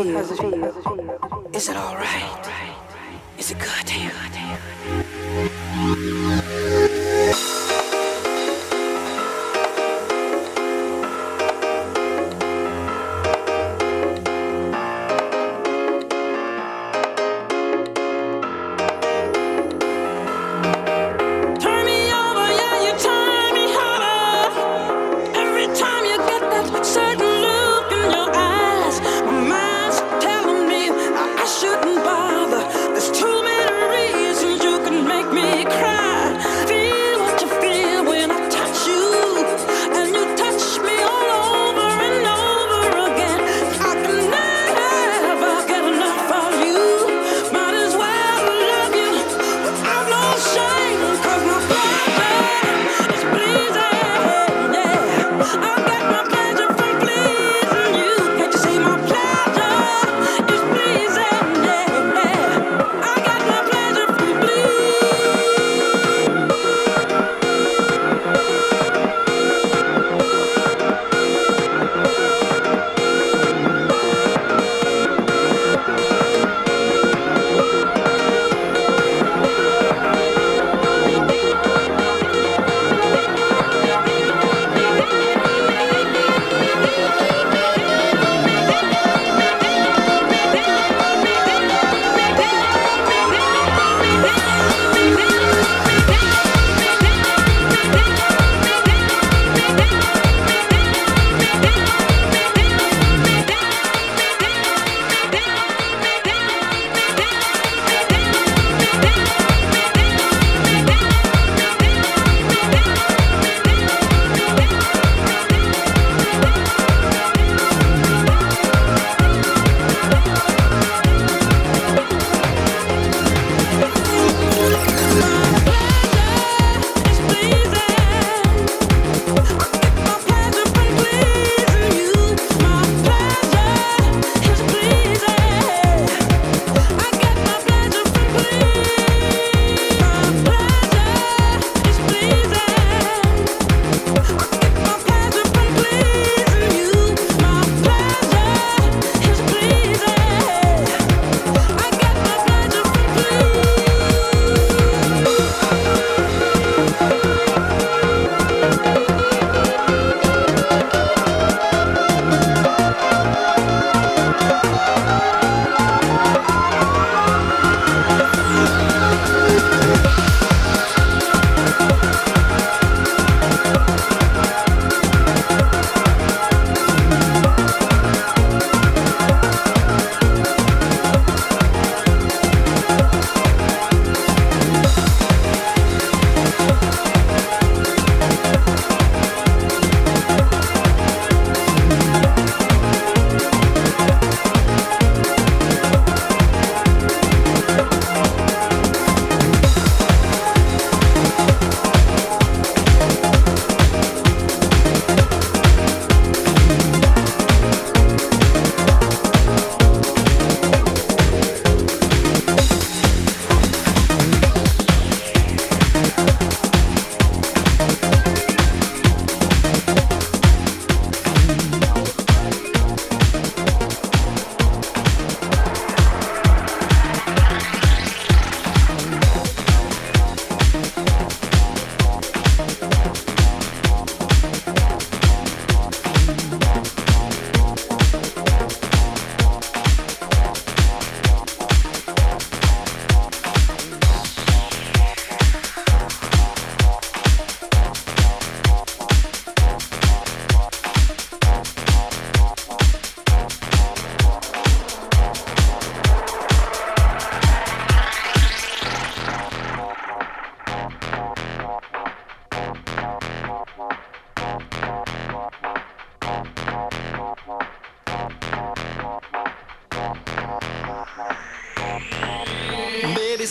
Is it alright? Is it good? that I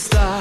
know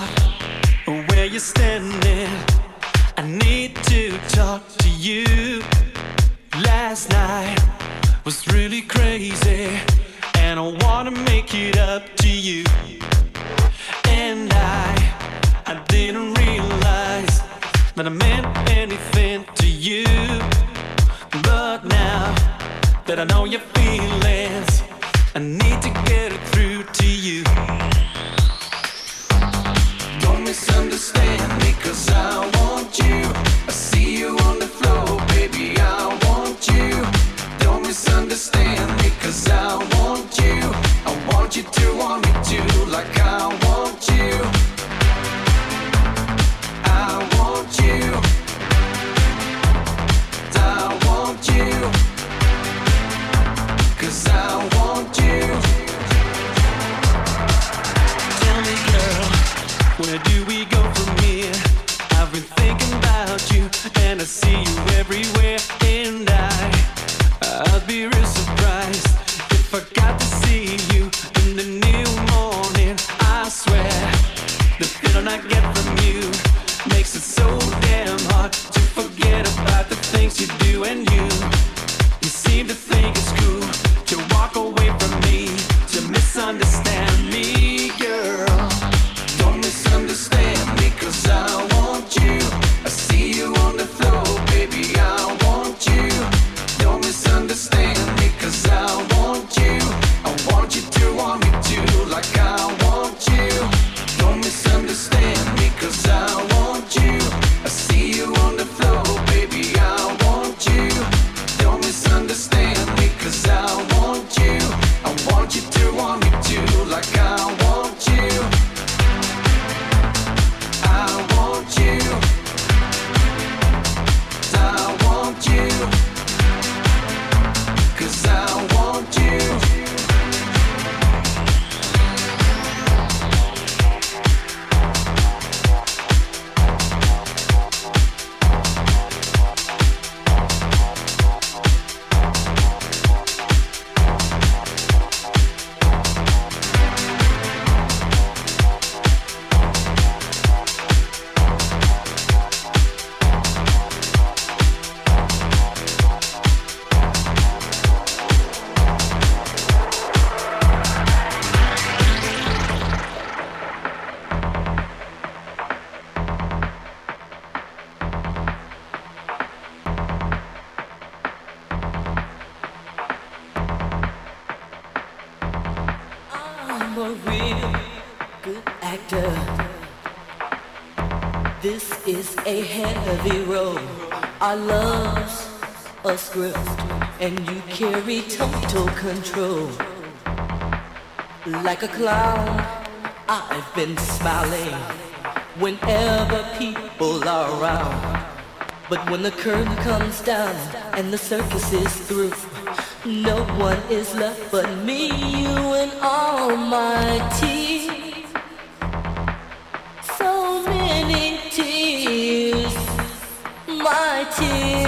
Our love's a script, and you carry total control. Like a clown, I've been smiling whenever people are around. But when the curtain comes down and the circus is through, no one is left but me, you, and all my tears. My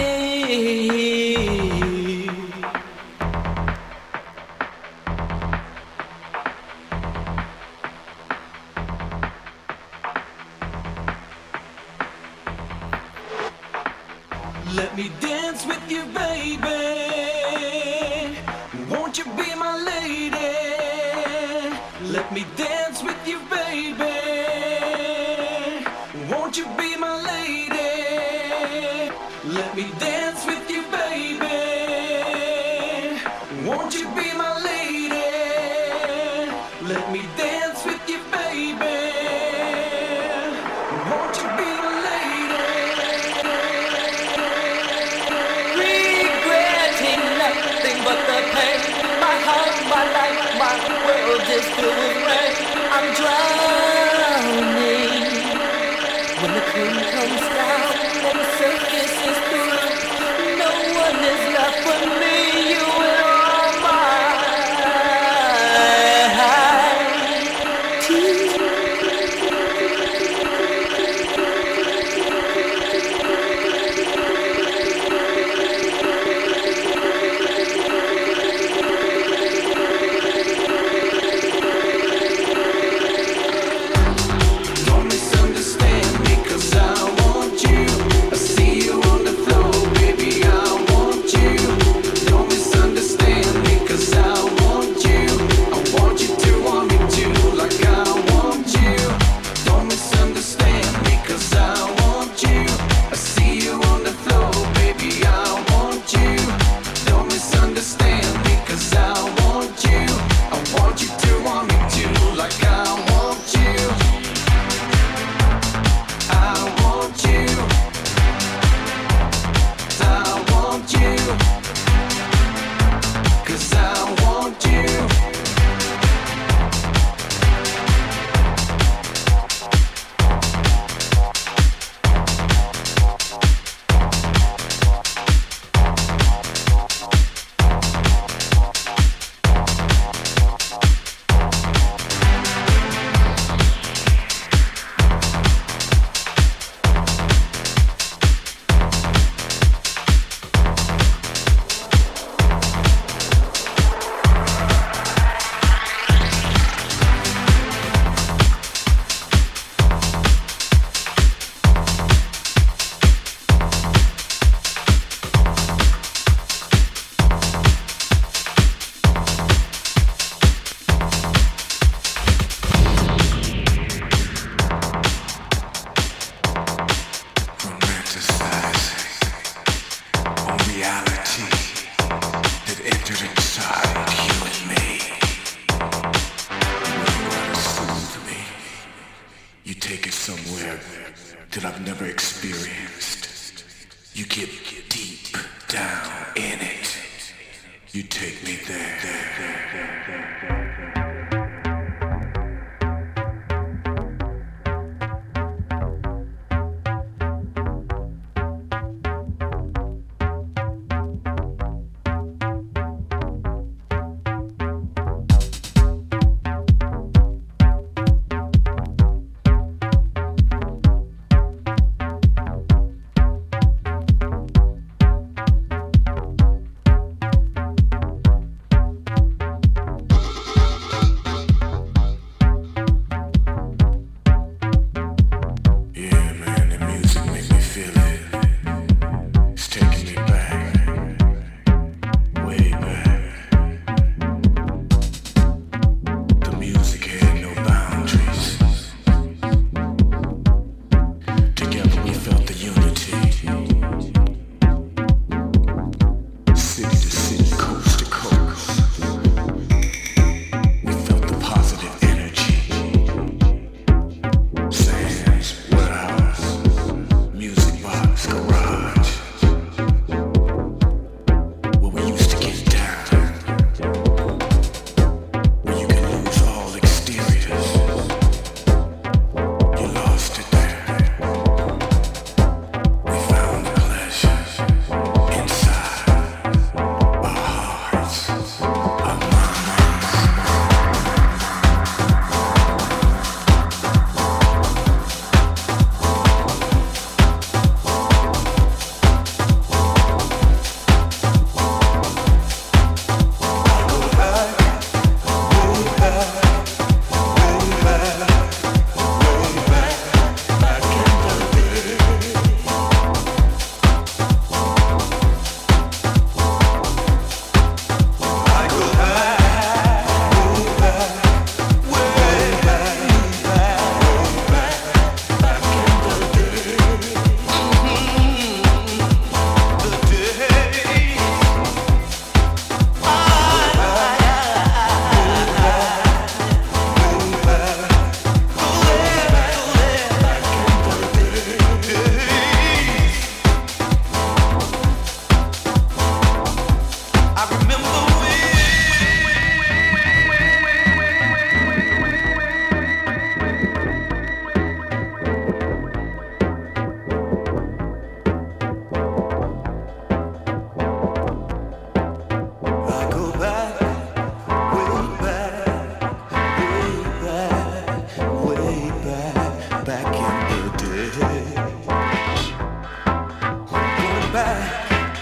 back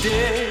today.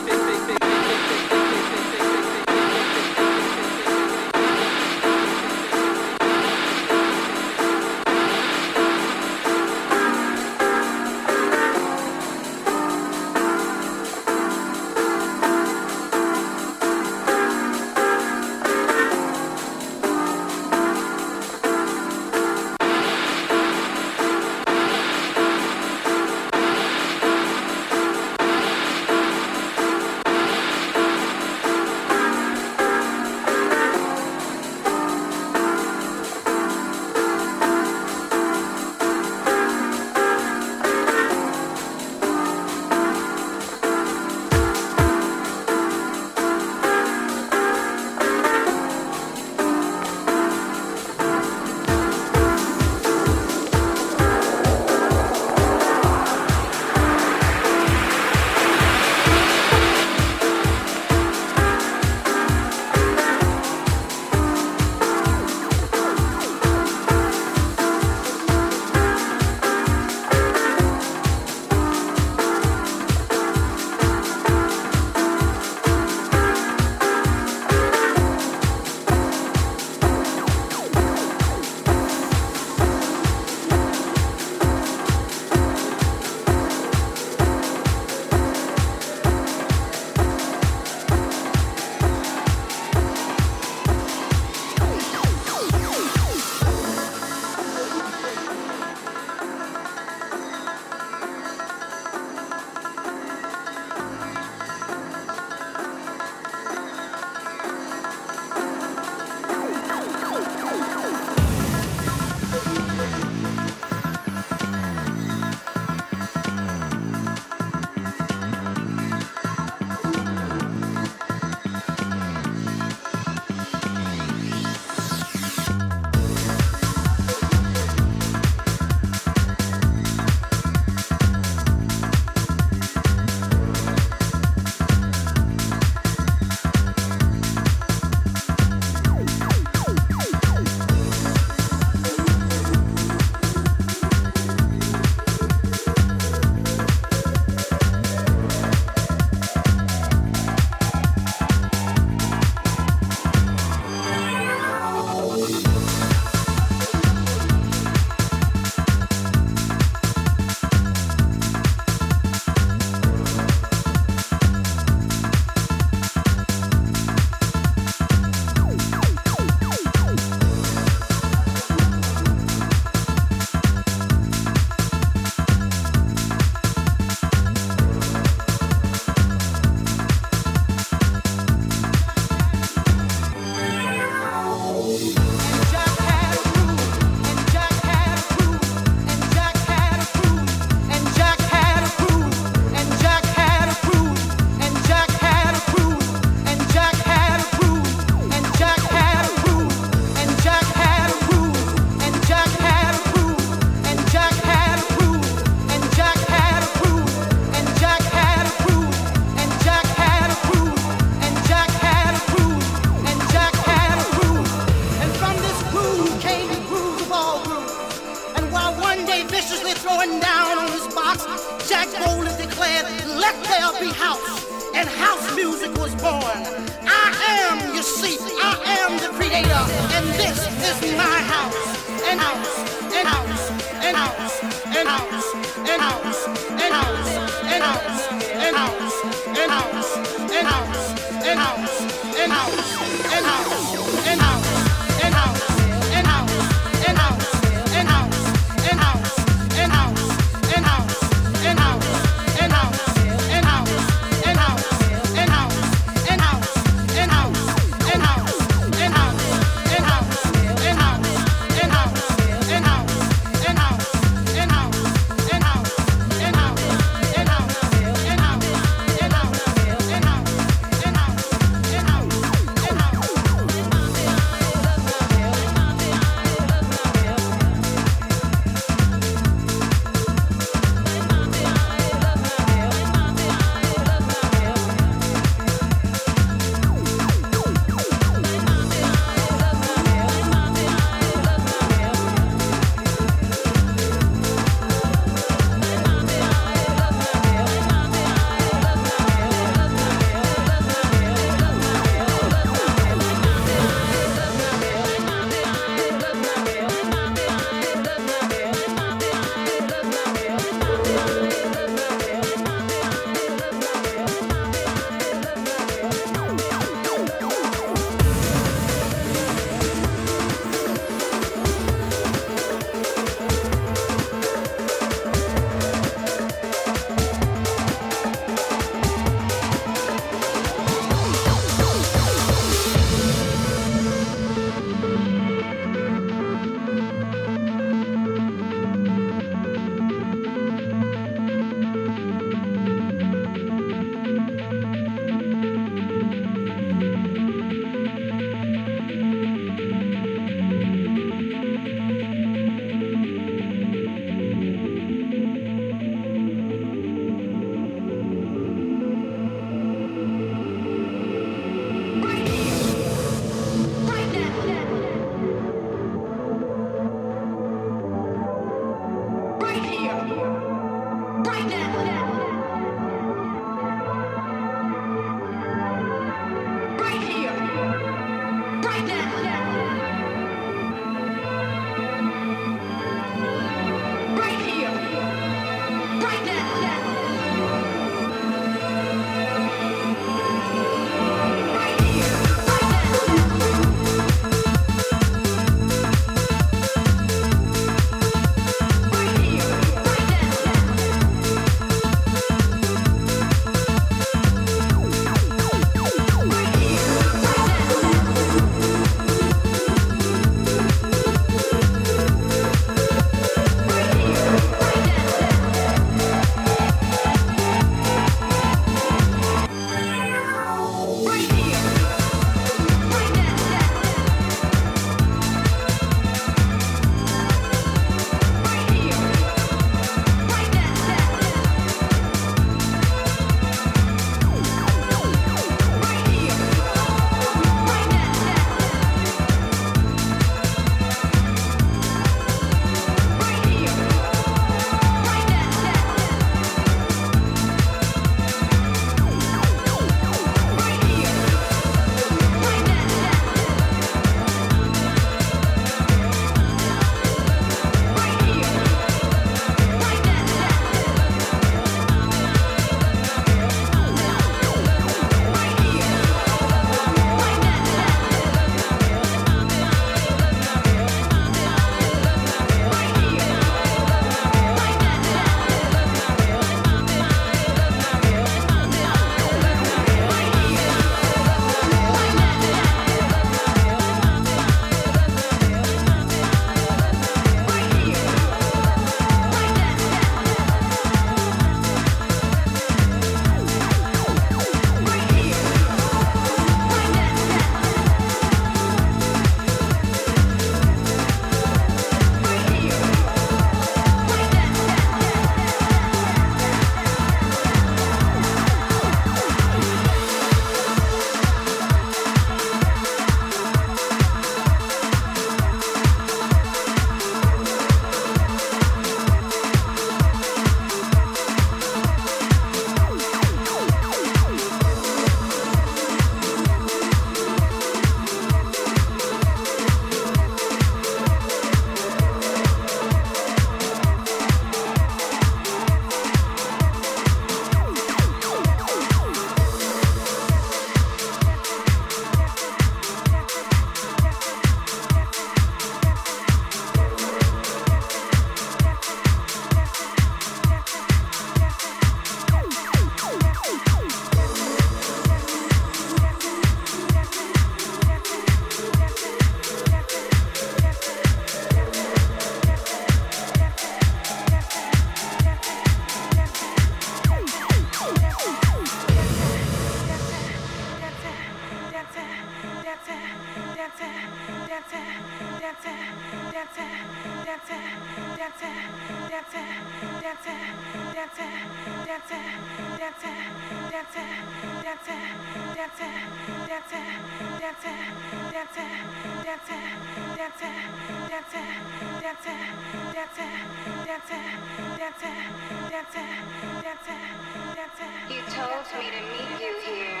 Told me to meet you here,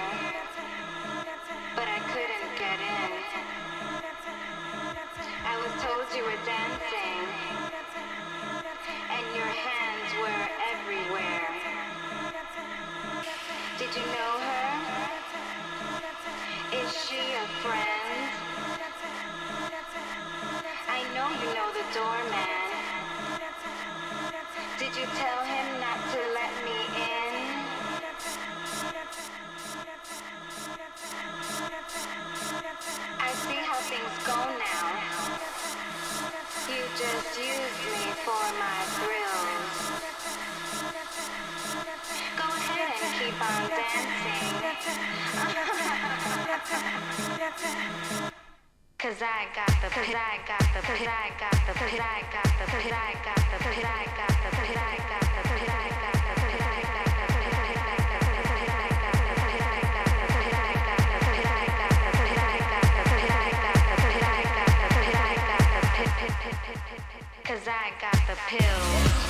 but I couldn't get in. I was told you were dancing, and your hands were everywhere. Did you know her? Friend? I know you know the doorman. Did you tell him not to let me in? I see how things go now. You just use me for my thrills. Go ahead and keep on dancing. Uh-huh. Cause I got the I got the I got I got I got I got I got the pill.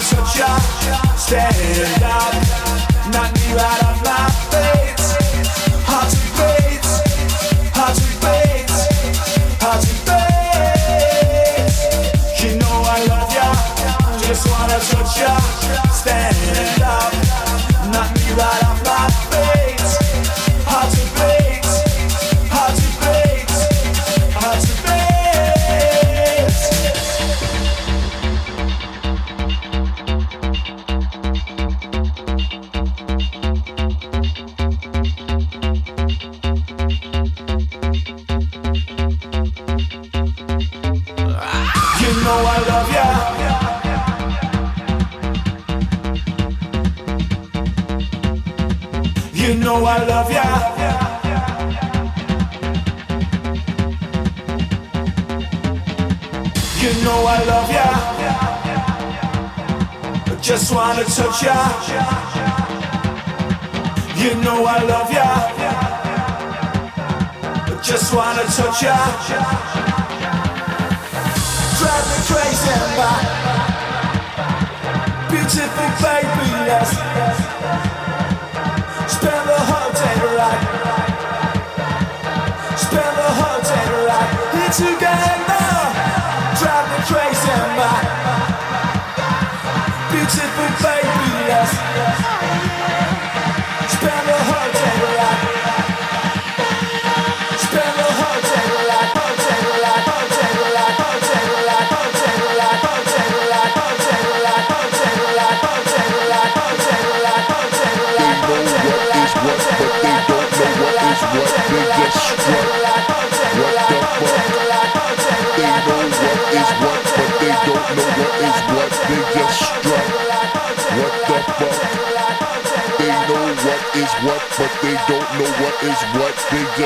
the. Stand up, knock me my feet. Heart to beat, heart to beat, heart to beat. You know I love ya, just wanna touch ya. want ya. You know I love ya. Just wanna touch ya. Drive me crazy, my beautiful baby. Yes. Spend the whole day right. Spend the whole day right. here together. Drive me crazy, my beautiful baby.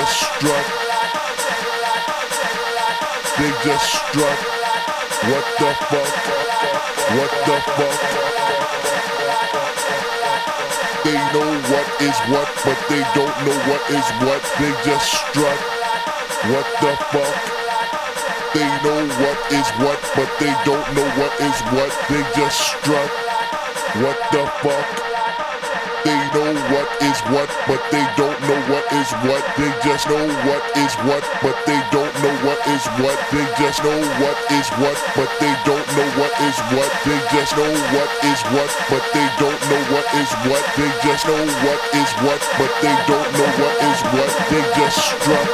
struck. They just struck. What the fuck? What the fuck? They know what is what, but they don't know what is what. They just struck. What the fuck? They know what is what, but they don't know what is what. They just struck. What the fuck? They know what is what, but they don't know what is what. They just know what is what, but they don't know what is what. They just know what is what, but they don't know what is what. They just know what is what, but they don't know what is what. They just know what is what, but they don't know what is what. They just struck.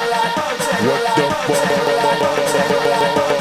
What the fuck?